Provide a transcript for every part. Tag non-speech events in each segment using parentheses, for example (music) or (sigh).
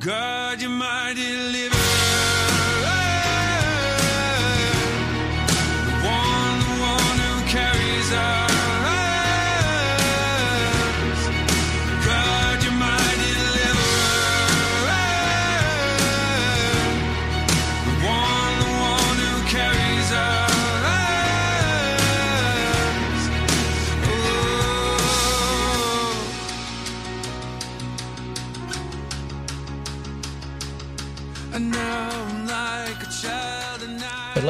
God, you're my deliverer.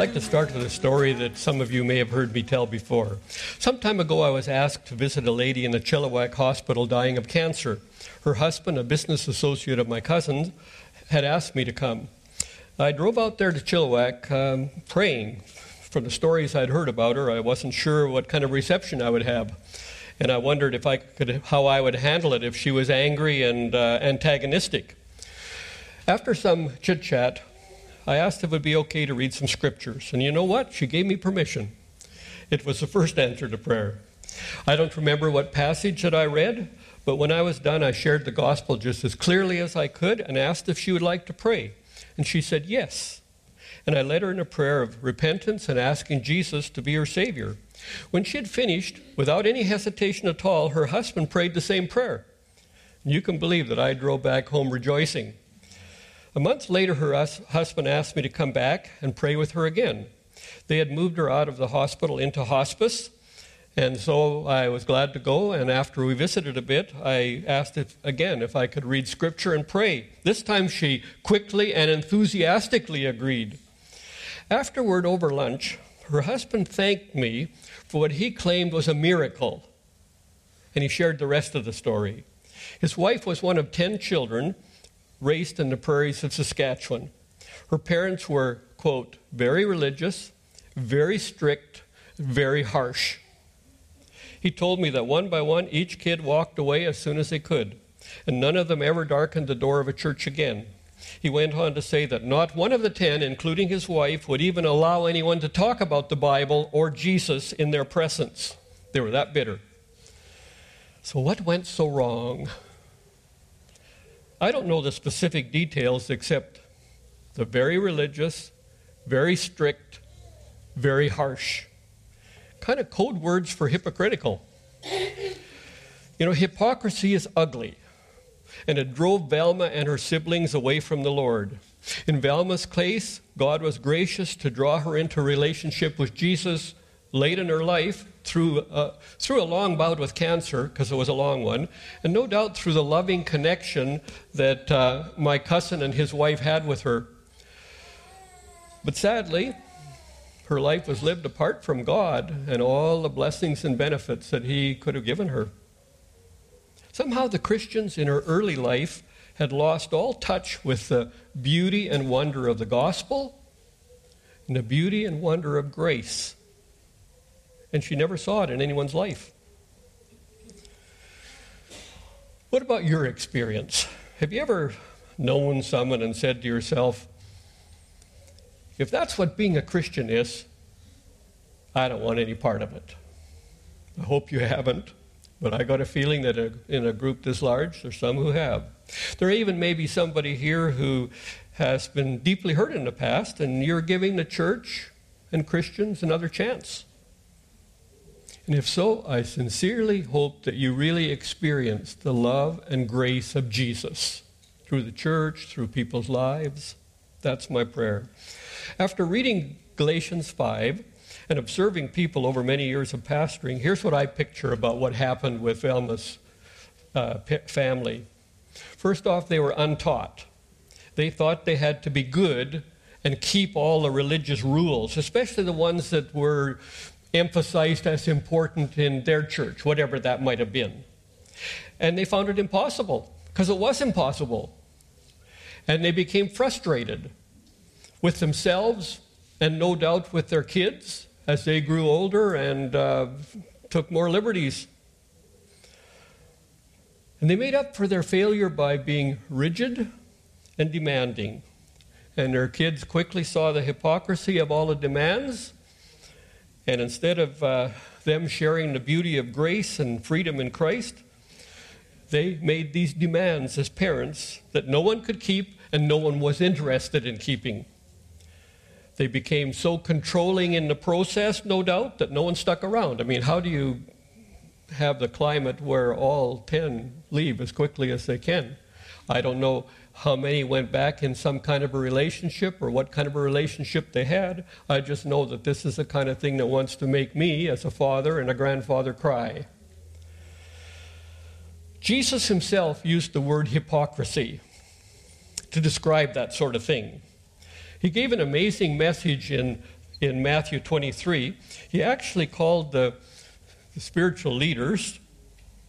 Like to start with a story that some of you may have heard me tell before. Some time ago, I was asked to visit a lady in the Chilliwack Hospital dying of cancer. Her husband, a business associate of my cousin's, had asked me to come. I drove out there to Chilliwack um, praying. From the stories I'd heard about her, I wasn't sure what kind of reception I would have. And I wondered if I could, how I would handle it if she was angry and uh, antagonistic. After some chit chat, I asked if it would be okay to read some scriptures. And you know what? She gave me permission. It was the first answer to prayer. I don't remember what passage that I read, but when I was done, I shared the gospel just as clearly as I could and asked if she would like to pray. And she said yes. And I led her in a prayer of repentance and asking Jesus to be her Savior. When she had finished, without any hesitation at all, her husband prayed the same prayer. And you can believe that I drove back home rejoicing. A month later, her hus- husband asked me to come back and pray with her again. They had moved her out of the hospital into hospice, and so I was glad to go. And after we visited a bit, I asked if, again if I could read scripture and pray. This time she quickly and enthusiastically agreed. Afterward, over lunch, her husband thanked me for what he claimed was a miracle, and he shared the rest of the story. His wife was one of 10 children raised in the prairies of Saskatchewan. Her parents were, quote, very religious, very strict, very harsh. He told me that one by one, each kid walked away as soon as they could, and none of them ever darkened the door of a church again. He went on to say that not one of the ten, including his wife, would even allow anyone to talk about the Bible or Jesus in their presence. They were that bitter. So, what went so wrong? I don't know the specific details except the very religious, very strict, very harsh. Kind of code words for hypocritical. You know, hypocrisy is ugly, and it drove Velma and her siblings away from the Lord. In Velma's case, God was gracious to draw her into relationship with Jesus late in her life through, uh, through a long bout with cancer, because it was a long one, and no doubt through the loving connection that uh, my cousin and his wife had with her. But sadly, her life was lived apart from God and all the blessings and benefits that He could have given her. Somehow, the Christians in her early life had lost all touch with the beauty and wonder of the gospel and the beauty and wonder of grace and she never saw it in anyone's life. What about your experience? Have you ever known someone and said to yourself, if that's what being a Christian is, I don't want any part of it? I hope you haven't, but I got a feeling that in a group this large, there's some who have. There even may be somebody here who has been deeply hurt in the past, and you're giving the church and Christians another chance. And if so, I sincerely hope that you really experience the love and grace of Jesus through the church, through people's lives. That's my prayer. After reading Galatians 5 and observing people over many years of pastoring, here's what I picture about what happened with Velma's uh, family. First off, they were untaught. They thought they had to be good and keep all the religious rules, especially the ones that were emphasized as important in their church, whatever that might have been. And they found it impossible, because it was impossible. And they became frustrated with themselves and no doubt with their kids as they grew older and uh, took more liberties. And they made up for their failure by being rigid and demanding. And their kids quickly saw the hypocrisy of all the demands and instead of uh, them sharing the beauty of grace and freedom in Christ, they made these demands as parents that no one could keep and no one was interested in keeping. They became so controlling in the process, no doubt, that no one stuck around. I mean, how do you have the climate where all 10 leave as quickly as they can? I don't know how many went back in some kind of a relationship or what kind of a relationship they had. I just know that this is the kind of thing that wants to make me, as a father and a grandfather, cry. Jesus himself used the word hypocrisy to describe that sort of thing. He gave an amazing message in, in Matthew 23. He actually called the, the spiritual leaders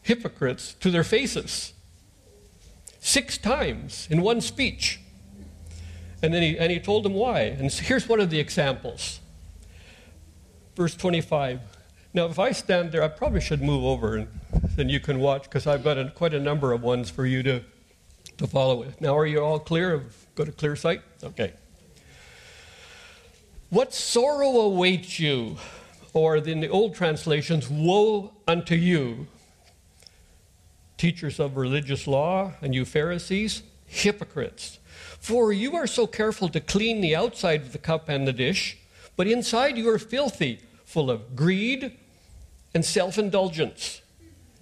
hypocrites to their faces six times in one speech. And then he, and he told them why. And here's one of the examples. Verse 25. Now, if I stand there, I probably should move over and then you can watch because I've got a, quite a number of ones for you to, to follow with. Now, are you all clear? Have got a clear sight? Okay. What sorrow awaits you? Or in the old translations, woe unto you, teachers of religious law, and you Pharisees, hypocrites. For you are so careful to clean the outside of the cup and the dish, but inside you are filthy, full of greed and self indulgence.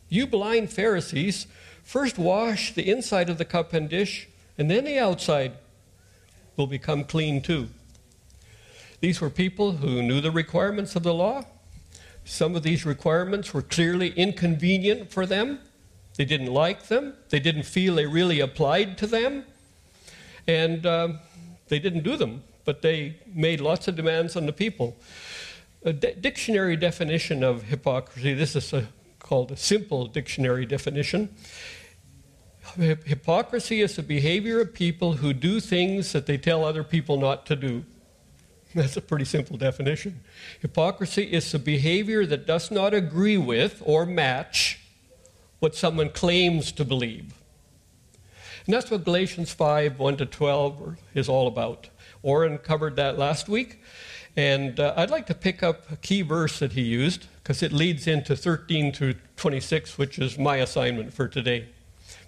You blind Pharisees, first wash the inside of the cup and dish, and then the outside will become clean too. These were people who knew the requirements of the law. Some of these requirements were clearly inconvenient for them. They didn't like them. They didn't feel they really applied to them. And uh, they didn't do them, but they made lots of demands on the people. A dictionary definition of hypocrisy, this is a called a simple dictionary definition. Hypocrisy is the behavior of people who do things that they tell other people not to do. That's a pretty simple definition. Hypocrisy is the behavior that does not agree with or match what someone claims to believe. And that's what Galatians 5 1 to 12 is all about. Orrin covered that last week. And uh, I'd like to pick up a key verse that he used because it leads into 13 through 26, which is my assignment for today.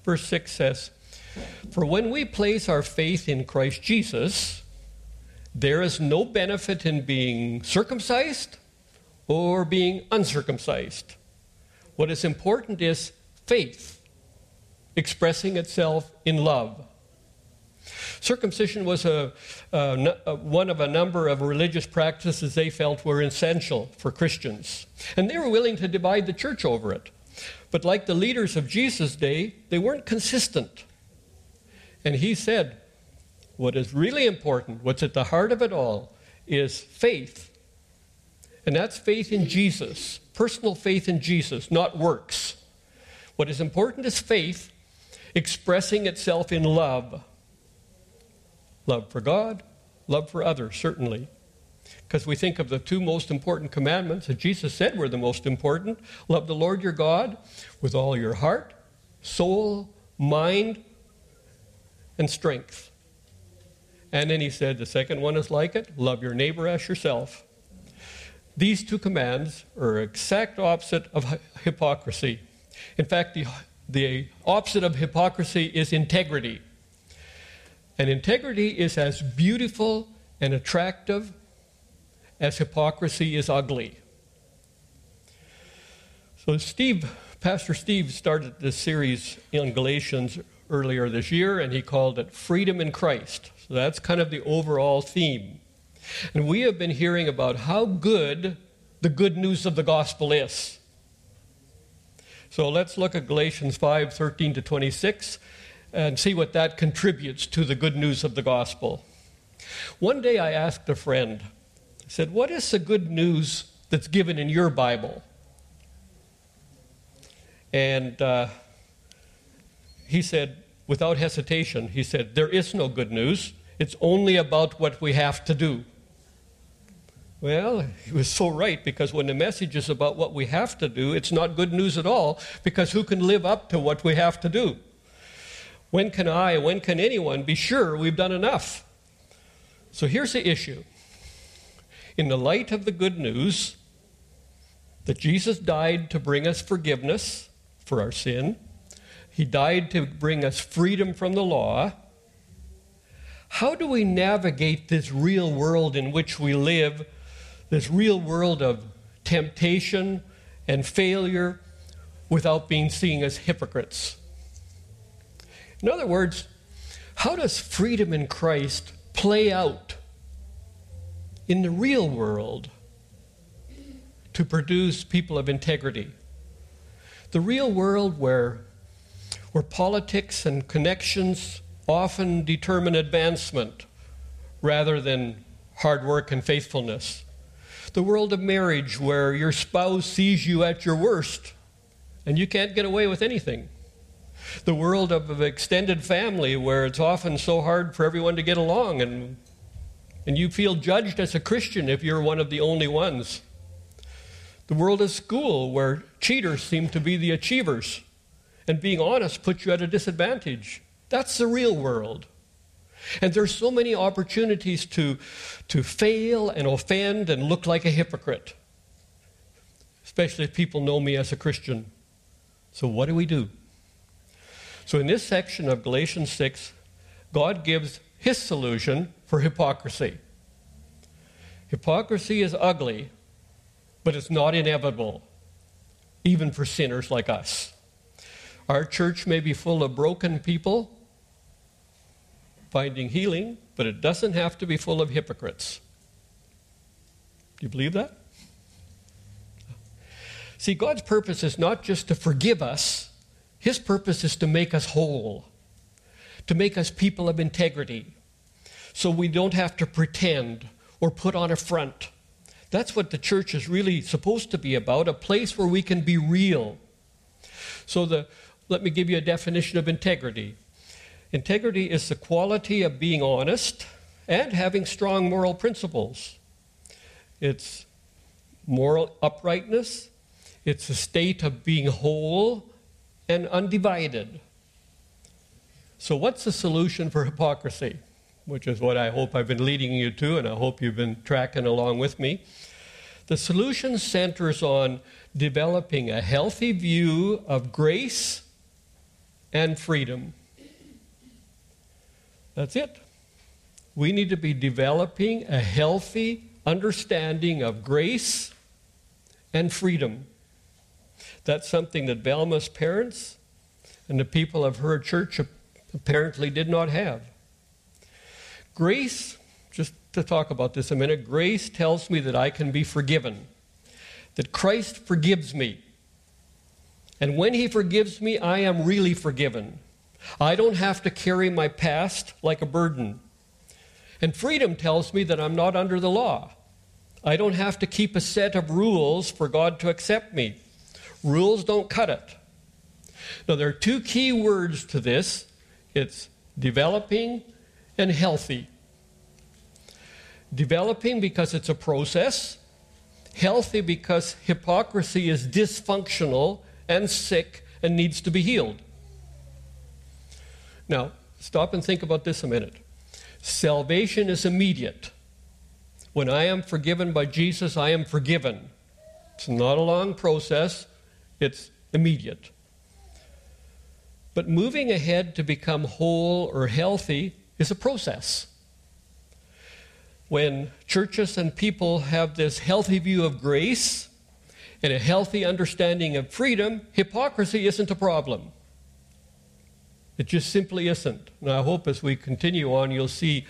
Verse 6 says, For when we place our faith in Christ Jesus, there is no benefit in being circumcised or being uncircumcised. What is important is faith expressing itself in love. Circumcision was a, a, a, one of a number of religious practices they felt were essential for Christians. And they were willing to divide the church over it. But like the leaders of Jesus' day, they weren't consistent. And he said, what is really important, what's at the heart of it all, is faith. And that's faith in Jesus, personal faith in Jesus, not works. What is important is faith expressing itself in love love for God, love for others, certainly. Because we think of the two most important commandments that Jesus said were the most important love the Lord your God with all your heart, soul, mind, and strength. And then he said the second one is like it love your neighbor as yourself. These two commands are exact opposite of hypocrisy. In fact, the, the opposite of hypocrisy is integrity. And integrity is as beautiful and attractive as hypocrisy is ugly. So, Steve, Pastor Steve started this series in Galatians earlier this year, and he called it Freedom in Christ. So, that's kind of the overall theme. And we have been hearing about how good the good news of the gospel is. So, let's look at Galatians 5 13 to 26 and see what that contributes to the good news of the gospel. One day I asked a friend, I said, What is the good news that's given in your Bible? And uh, he said, without hesitation, he said, There is no good news. It's only about what we have to do. Well, he was so right because when the message is about what we have to do, it's not good news at all because who can live up to what we have to do? When can I, when can anyone be sure we've done enough? So here's the issue. In the light of the good news that Jesus died to bring us forgiveness for our sin, He died to bring us freedom from the law. How do we navigate this real world in which we live, this real world of temptation and failure, without being seen as hypocrites? In other words, how does freedom in Christ play out in the real world to produce people of integrity? The real world where, where politics and connections often determine advancement rather than hard work and faithfulness. The world of marriage where your spouse sees you at your worst and you can't get away with anything the world of, of extended family where it's often so hard for everyone to get along and and you feel judged as a Christian if you're one of the only ones. The world of school where cheaters seem to be the achievers and being honest puts you at a disadvantage. That's the real world. And there's so many opportunities to, to fail and offend and look like a hypocrite, especially if people know me as a Christian. So, what do we do? So, in this section of Galatians 6, God gives his solution for hypocrisy. Hypocrisy is ugly, but it's not inevitable, even for sinners like us. Our church may be full of broken people finding healing, but it doesn't have to be full of hypocrites. Do you believe that? See, God's purpose is not just to forgive us his purpose is to make us whole, to make us people of integrity, so we don't have to pretend or put on a front. That's what the church is really supposed to be about a place where we can be real. So, the, let me give you a definition of integrity integrity is the quality of being honest and having strong moral principles. It's moral uprightness, it's a state of being whole and undivided. So, what's the solution for hypocrisy? Which is what I hope I've been leading you to, and I hope you've been tracking along with me. The solution centers on developing a healthy view of grace and freedom. That's it. We need to be developing a healthy understanding of grace and freedom. That's something that Velma's parents and the people of her church apparently did not have. Grace, just to talk about this a minute, grace tells me that I can be forgiven, that Christ forgives me. And when He forgives me, I am really forgiven. I don't have to carry my past like a burden. And freedom tells me that I'm not under the law. I don't have to keep a set of rules for God to accept me. Rules don't cut it. Now, there are two key words to this it's developing and healthy. Developing because it's a process, healthy because hypocrisy is dysfunctional and sick and needs to be healed. Now, stop and think about this a minute. Salvation is immediate. When I am forgiven by Jesus, I am forgiven. It's not a long process it's immediate. But moving ahead to become whole or healthy is a process. When churches and people have this healthy view of grace and a healthy understanding of freedom, hypocrisy isn't a problem. It just simply isn't. And I hope as we continue on, you'll see,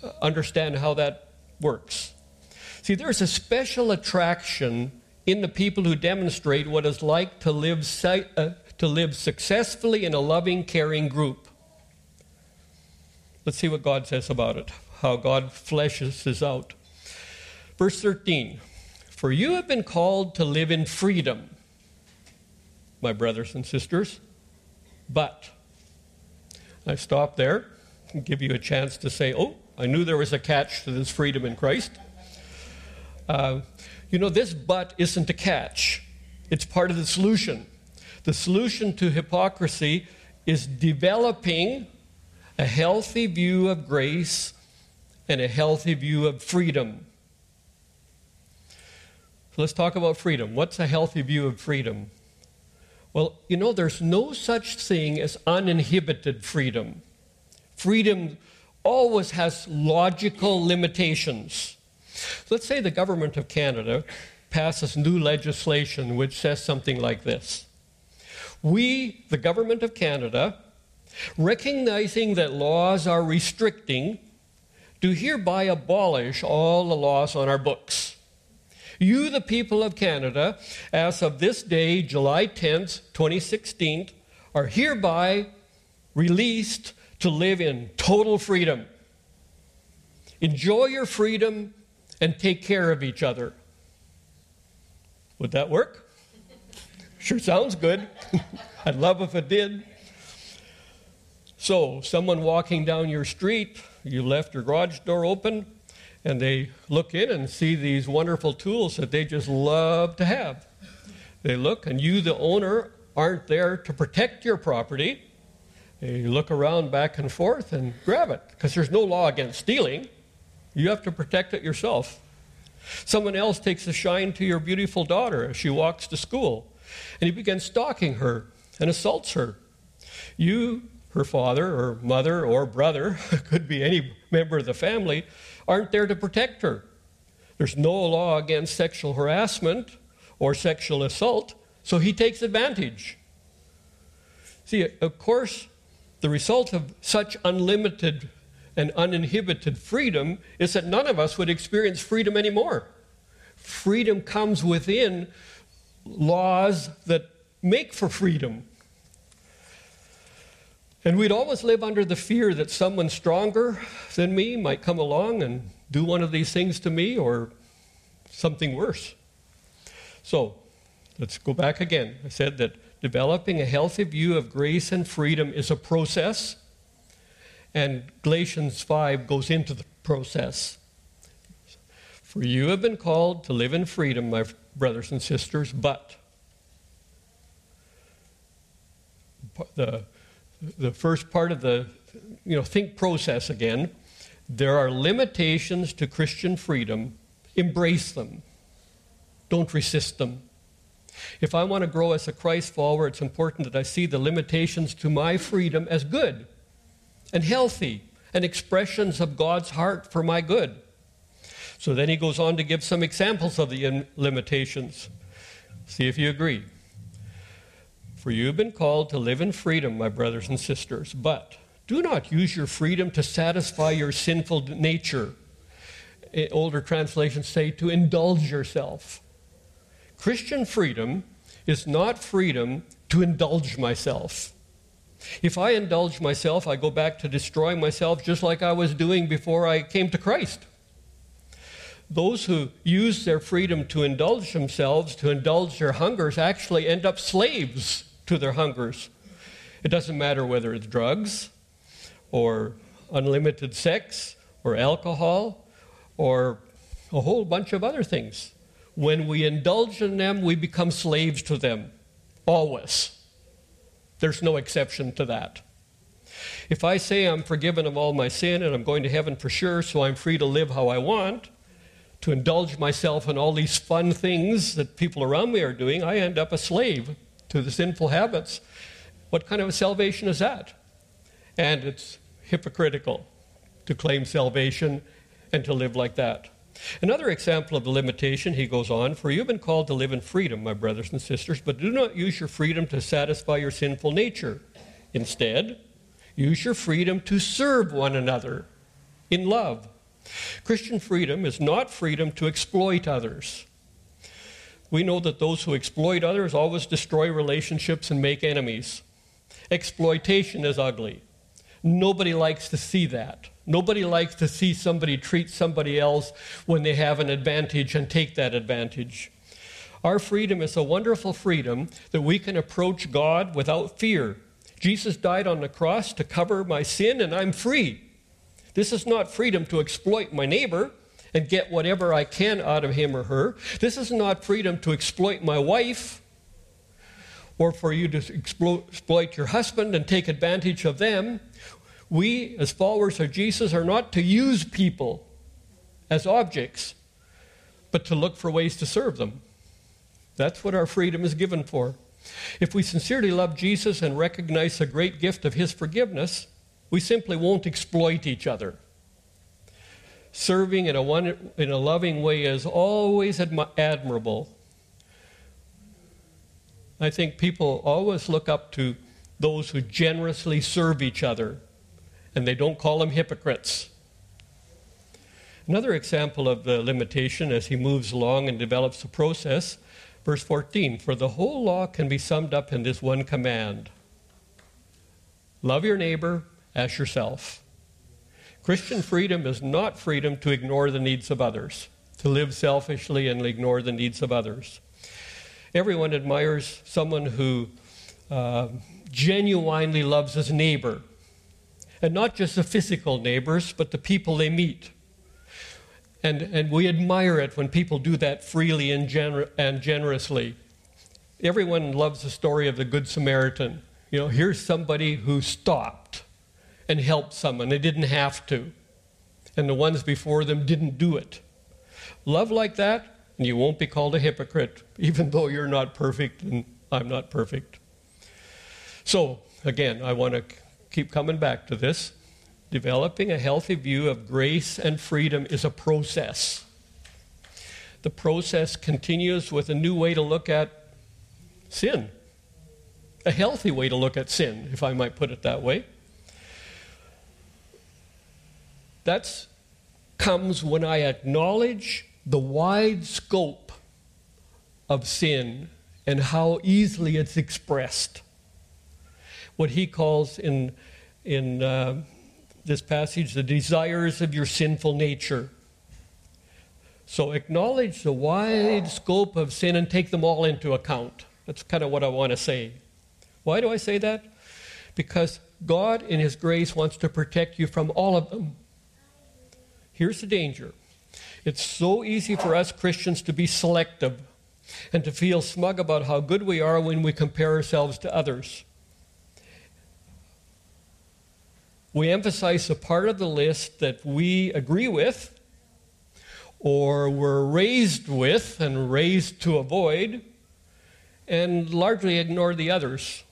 uh, understand how that works. See, there's a special attraction in the people who demonstrate what it's like to live, uh, to live successfully in a loving, caring group. Let's see what God says about it, how God fleshes this out. Verse 13 For you have been called to live in freedom, my brothers and sisters, but I stop there and give you a chance to say, Oh, I knew there was a catch to this freedom in Christ. Uh, you know, this but isn't a catch, it's part of the solution. The solution to hypocrisy is developing a healthy view of grace and a healthy view of freedom. So let's talk about freedom. What's a healthy view of freedom? Well, you know, there's no such thing as uninhibited freedom. Freedom always has logical limitations. Let's say the government of Canada passes new legislation which says something like this We, the government of Canada, recognizing that laws are restricting, do hereby abolish all the laws on our books. You, the people of Canada, as of this day, July 10th, 2016, are hereby released to live in total freedom. Enjoy your freedom and take care of each other. Would that work? Sure sounds good. (laughs) I'd love if it did. So, someone walking down your street, you left your garage door open, and they look in and see these wonderful tools that they just love to have. They look, and you, the owner, aren't there to protect your property. They look around back and forth and grab it because there's no law against stealing. You have to protect it yourself. Someone else takes a shine to your beautiful daughter as she walks to school, and he begins stalking her and assaults her. You her father or mother or brother, (laughs) could be any member of the family, aren't there to protect her. There's no law against sexual harassment or sexual assault, so he takes advantage. See, of course, the result of such unlimited and uninhibited freedom is that none of us would experience freedom anymore. Freedom comes within laws that make for freedom. And we'd always live under the fear that someone stronger than me might come along and do one of these things to me or something worse. So, let's go back again. I said that developing a healthy view of grace and freedom is a process, and Galatians 5 goes into the process. For you have been called to live in freedom, my brothers and sisters, but the the first part of the you know think process again. There are limitations to christian freedom. Embrace them. Don't resist them. If i want to grow as a christ follower it's important that i see the limitations to my freedom as good and healthy and expressions of god's heart for my good. So then he goes on to give some examples of the limitations. See if you agree for you have been called to live in freedom, my brothers and sisters, but do not use your freedom to satisfy your sinful nature. Eh, older translations say to indulge yourself. Christian freedom is not freedom to indulge myself. If I indulge myself, I go back to destroying myself just like I was doing before I came to Christ. Those who use their freedom to indulge themselves, to indulge their hungers, actually end up slaves to their hungers. It doesn't matter whether it's drugs or unlimited sex or alcohol or a whole bunch of other things. When we indulge in them, we become slaves to them. Always. There's no exception to that. If I say I'm forgiven of all my sin and I'm going to heaven for sure, so I'm free to live how I want, to indulge myself in all these fun things that people around me are doing, I end up a slave to the sinful habits. What kind of a salvation is that? And it's hypocritical to claim salvation and to live like that. Another example of the limitation, he goes on, for you have been called to live in freedom, my brothers and sisters, but do not use your freedom to satisfy your sinful nature. Instead, use your freedom to serve one another in love. Christian freedom is not freedom to exploit others we know that those who exploit others always destroy relationships and make enemies. Exploitation is ugly. Nobody likes to see that. Nobody likes to see somebody treat somebody else when they have an advantage and take that advantage. Our freedom is a wonderful freedom that we can approach God without fear. Jesus died on the cross to cover my sin, and I'm free. This is not freedom to exploit my neighbor and get whatever I can out of him or her. This is not freedom to exploit my wife or for you to exploit your husband and take advantage of them. We, as followers of Jesus, are not to use people as objects, but to look for ways to serve them. That's what our freedom is given for. If we sincerely love Jesus and recognize the great gift of his forgiveness, we simply won't exploit each other. Serving in a, one, in a loving way is always admi- admirable. I think people always look up to those who generously serve each other, and they don't call them hypocrites. Another example of the limitation as he moves along and develops the process, verse 14 For the whole law can be summed up in this one command love your neighbor as yourself. Christian freedom is not freedom to ignore the needs of others, to live selfishly and ignore the needs of others. Everyone admires someone who uh, genuinely loves his neighbor, and not just the physical neighbors, but the people they meet. And, and we admire it when people do that freely and, gener- and generously. Everyone loves the story of the Good Samaritan. You know, here's somebody who stopped and help someone. They didn't have to. And the ones before them didn't do it. Love like that, and you won't be called a hypocrite, (laughs) even though you're not perfect and I'm not perfect. So, again, I want to keep coming back to this. Developing a healthy view of grace and freedom is a process. The process continues with a new way to look at sin, a healthy way to look at sin, if I might put it that way. That comes when I acknowledge the wide scope of sin and how easily it's expressed. What he calls in, in uh, this passage the desires of your sinful nature. So acknowledge the wide scope of sin and take them all into account. That's kind of what I want to say. Why do I say that? Because God, in His grace, wants to protect you from all of them. Here's the danger it's so easy for us Christians to be selective and to feel smug about how good we are when we compare ourselves to others. We emphasize the part of the list that we agree with or were raised with and raised to avoid, and largely ignore the others,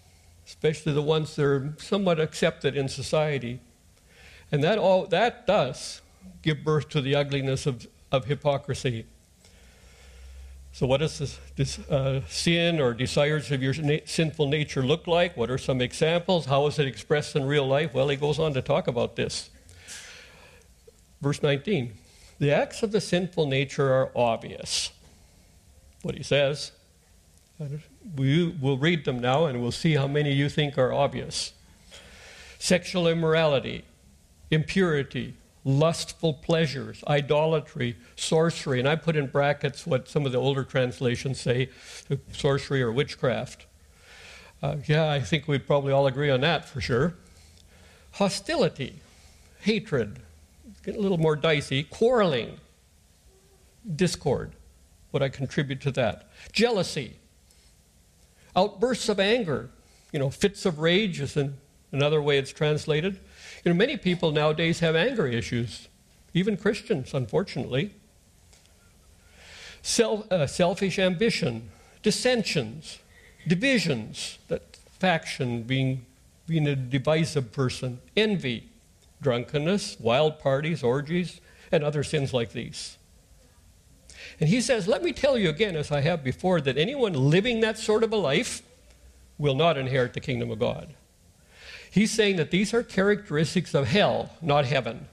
especially the ones that are somewhat accepted in society. And that, all, that does give birth to the ugliness of, of hypocrisy. So, what does this, this uh, sin or desires of your na- sinful nature look like? What are some examples? How is it expressed in real life? Well, he goes on to talk about this. Verse 19 The acts of the sinful nature are obvious. What he says. We will read them now and we'll see how many you think are obvious. Sexual immorality, impurity, lustful pleasures, idolatry, sorcery, and I put in brackets what some of the older translations say sorcery or witchcraft. Uh, yeah, I think we'd probably all agree on that for sure. Hostility, hatred, get a little more dicey, quarreling, discord, what I contribute to that. Jealousy, outbursts of anger, you know, fits of rage is an, another way it's translated. You know, many people nowadays have anger issues, even Christians, unfortunately. Self, uh, selfish ambition, dissensions, divisions, that faction being, being a divisive person, envy, drunkenness, wild parties, orgies, and other sins like these. And he says, Let me tell you again, as I have before, that anyone living that sort of a life will not inherit the kingdom of God. He's saying that these are characteristics of hell, not heaven.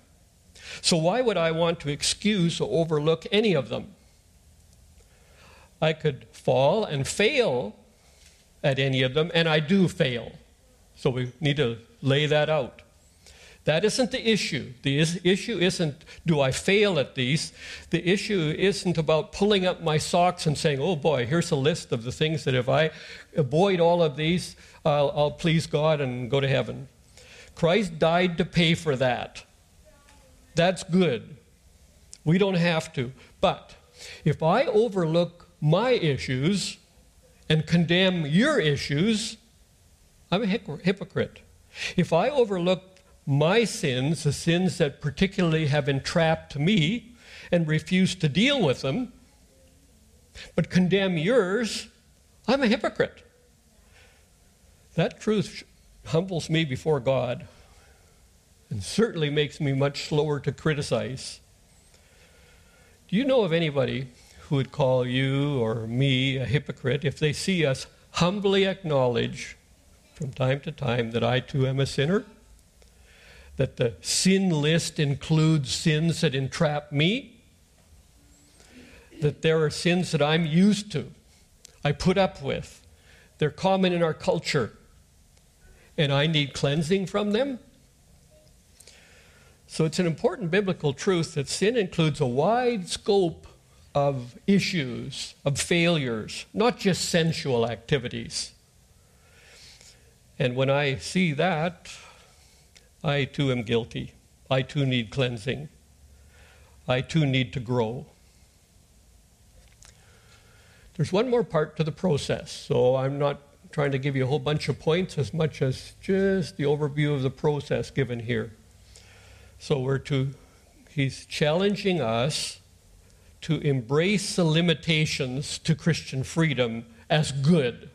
So, why would I want to excuse or overlook any of them? I could fall and fail at any of them, and I do fail. So, we need to lay that out. That isn't the issue. The is- issue isn't, do I fail at these? The issue isn't about pulling up my socks and saying, oh boy, here's a list of the things that if I avoid all of these, I'll, I'll please God and go to heaven. Christ died to pay for that. That's good. We don't have to. But if I overlook my issues and condemn your issues, I'm a hypocrite. If I overlook my sins, the sins that particularly have entrapped me, and refuse to deal with them, but condemn yours, I'm a hypocrite. That truth humbles me before God and certainly makes me much slower to criticize. Do you know of anybody who would call you or me a hypocrite if they see us humbly acknowledge from time to time that I too am a sinner? That the sin list includes sins that entrap me? That there are sins that I'm used to, I put up with. They're common in our culture, and I need cleansing from them? So it's an important biblical truth that sin includes a wide scope of issues, of failures, not just sensual activities. And when I see that, I too am guilty. I too need cleansing. I too need to grow. There's one more part to the process, so I'm not trying to give you a whole bunch of points as much as just the overview of the process given here. So we're to, he's challenging us to embrace the limitations to Christian freedom as good,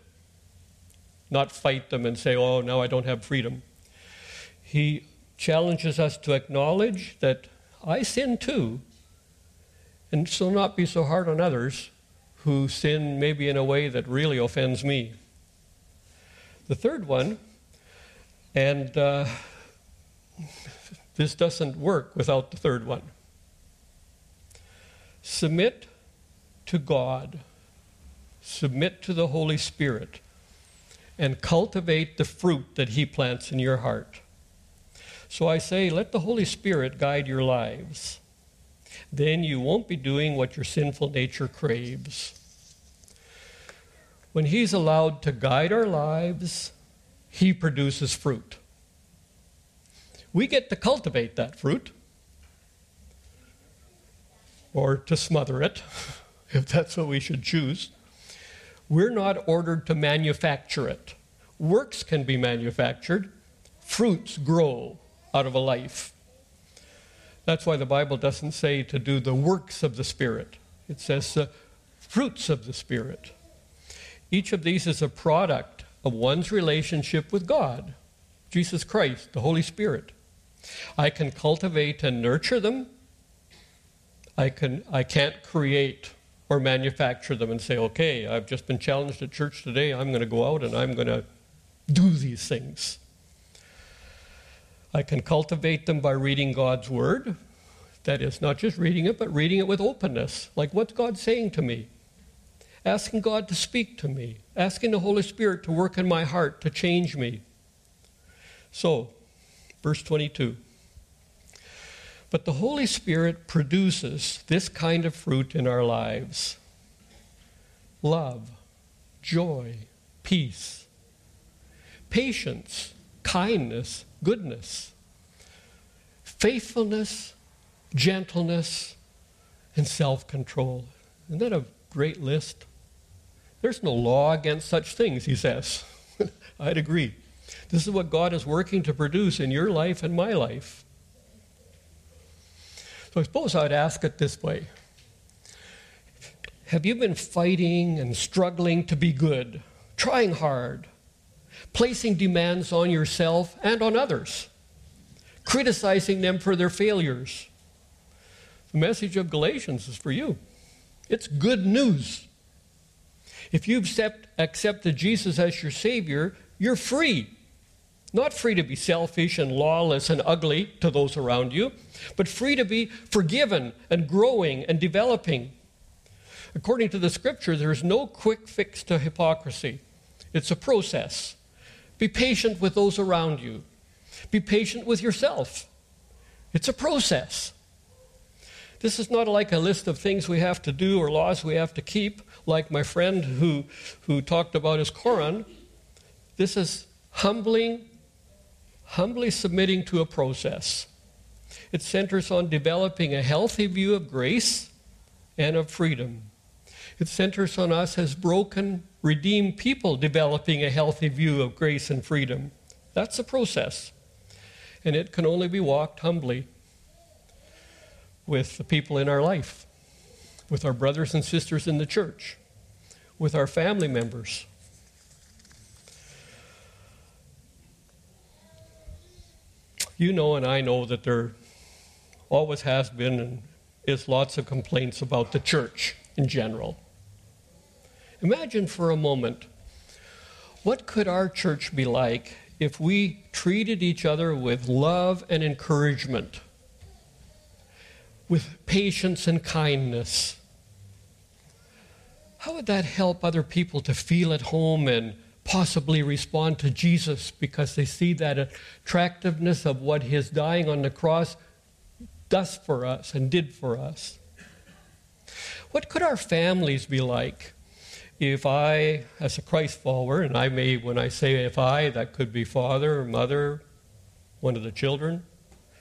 not fight them and say, oh, now I don't have freedom. He challenges us to acknowledge that I sin too, and so not be so hard on others who sin maybe in a way that really offends me. The third one, and uh, this doesn't work without the third one. Submit to God, submit to the Holy Spirit, and cultivate the fruit that He plants in your heart. So I say, let the Holy Spirit guide your lives. Then you won't be doing what your sinful nature craves. When He's allowed to guide our lives, He produces fruit we get to cultivate that fruit or to smother it, (laughs) if that's what we should choose. We're not ordered to manufacture it. Works can be manufactured, fruits grow out of a life. That's why the Bible doesn't say to do the works of the Spirit, it says the fruits of the Spirit. Each of these is a product of one's relationship with God, Jesus Christ, the Holy Spirit. I can cultivate and nurture them. I, can, I can't create or manufacture them and say, okay, I've just been challenged at church today. I'm going to go out and I'm going to do these things. I can cultivate them by reading God's Word. That is, not just reading it, but reading it with openness. Like, what's God saying to me? Asking God to speak to me, asking the Holy Spirit to work in my heart to change me. So, Verse 22. But the Holy Spirit produces this kind of fruit in our lives love, joy, peace, patience, kindness, goodness, faithfulness, gentleness, and self control. Isn't that a great list? There's no law against such things, he says. (laughs) I'd agree. This is what God is working to produce in your life and my life. So I suppose I'd ask it this way Have you been fighting and struggling to be good, trying hard, placing demands on yourself and on others, criticizing them for their failures? The message of Galatians is for you. It's good news. If you've accept, accepted Jesus as your Savior, you're free. Not free to be selfish and lawless and ugly to those around you, but free to be forgiven and growing and developing. According to the scripture, there is no quick fix to hypocrisy, it's a process. Be patient with those around you, be patient with yourself. It's a process. This is not like a list of things we have to do or laws we have to keep, like my friend who, who talked about his Koran. This is humbling humbly submitting to a process. It centers on developing a healthy view of grace and of freedom. It centers on us as broken, redeemed people developing a healthy view of grace and freedom. That's the process. And it can only be walked humbly with the people in our life, with our brothers and sisters in the church, with our family members. You know, and I know that there always has been and is lots of complaints about the church in general. Imagine for a moment what could our church be like if we treated each other with love and encouragement, with patience and kindness? How would that help other people to feel at home and possibly respond to Jesus because they see that attractiveness of what his dying on the cross does for us and did for us? What could our families be like if I, as a Christ follower, and I may, when I say if I, that could be father or mother, one of the children,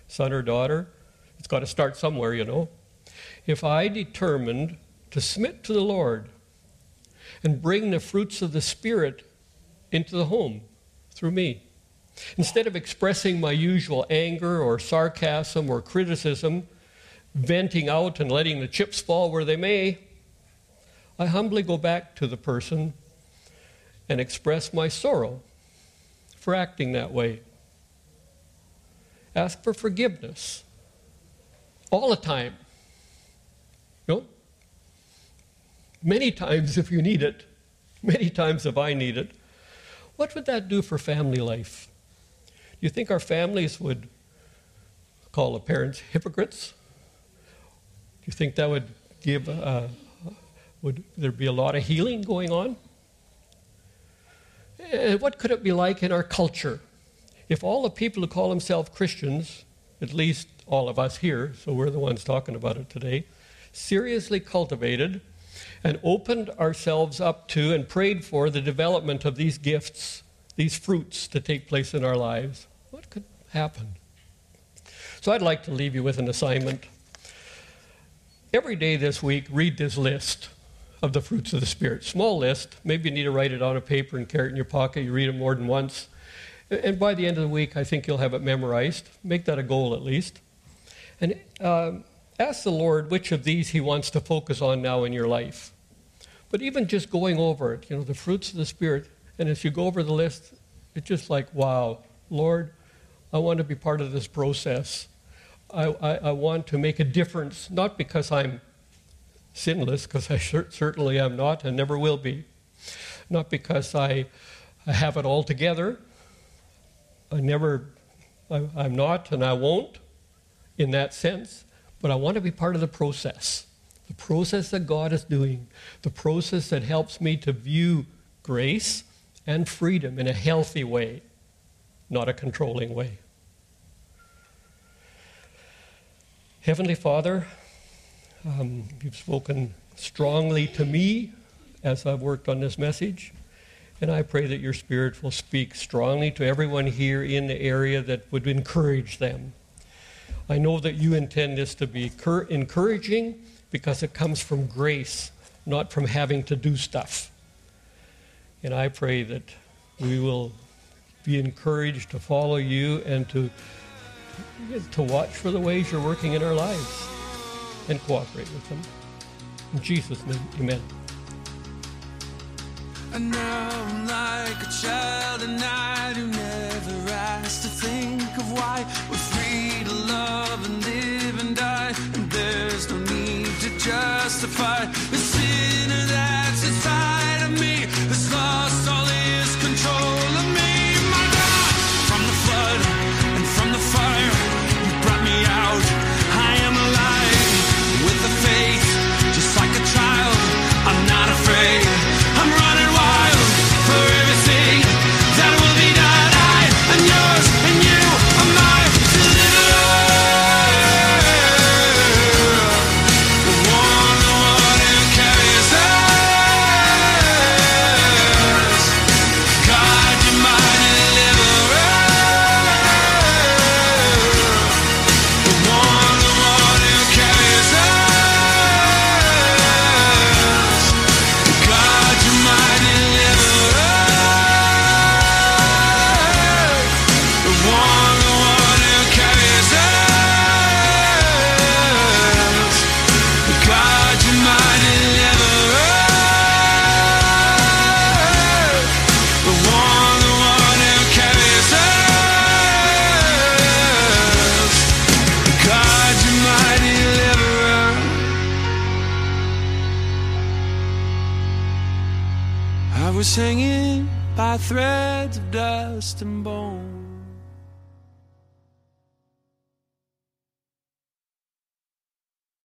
son or daughter, it's got to start somewhere, you know. If I determined to submit to the Lord and bring the fruits of the Spirit into the home through me, instead of expressing my usual anger or sarcasm or criticism, venting out and letting the chips fall where they may, I humbly go back to the person and express my sorrow for acting that way. Ask for forgiveness all the time. You know? Many times if you need it, many times if I need it. What would that do for family life? Do you think our families would call the parents hypocrites? Do you think that would give uh, would there be a lot of healing going on? And what could it be like in our culture? If all the people who call themselves Christians, at least all of us here, so we're the ones talking about it today, seriously cultivated and opened ourselves up to and prayed for the development of these gifts, these fruits to take place in our lives, what could happen? So I'd like to leave you with an assignment. Every day this week, read this list of the fruits of the Spirit. Small list. Maybe you need to write it on a paper and carry it in your pocket. You read it more than once. And by the end of the week, I think you'll have it memorized. Make that a goal at least. And uh, ask the Lord which of these He wants to focus on now in your life. But even just going over it, you know, the fruits of the Spirit, and as you go over the list, it's just like, wow, Lord, I want to be part of this process. I, I, I want to make a difference, not because I'm sinless, because I certainly am not and never will be. Not because I, I have it all together. I never, I, I'm not and I won't in that sense, but I want to be part of the process. The process that God is doing, the process that helps me to view grace and freedom in a healthy way, not a controlling way. Heavenly Father, um, you've spoken strongly to me as I've worked on this message. And I pray that your Spirit will speak strongly to everyone here in the area that would encourage them. I know that you intend this to be encouraging because it comes from grace, not from having to do stuff. And I pray that we will be encouraged to follow you and to, to watch for the ways you're working in our lives and cooperate with them. In Jesus' name, amen. And now I'm like a child tonight who never asked to think of why we're free to love and live and die. And there's no need to justify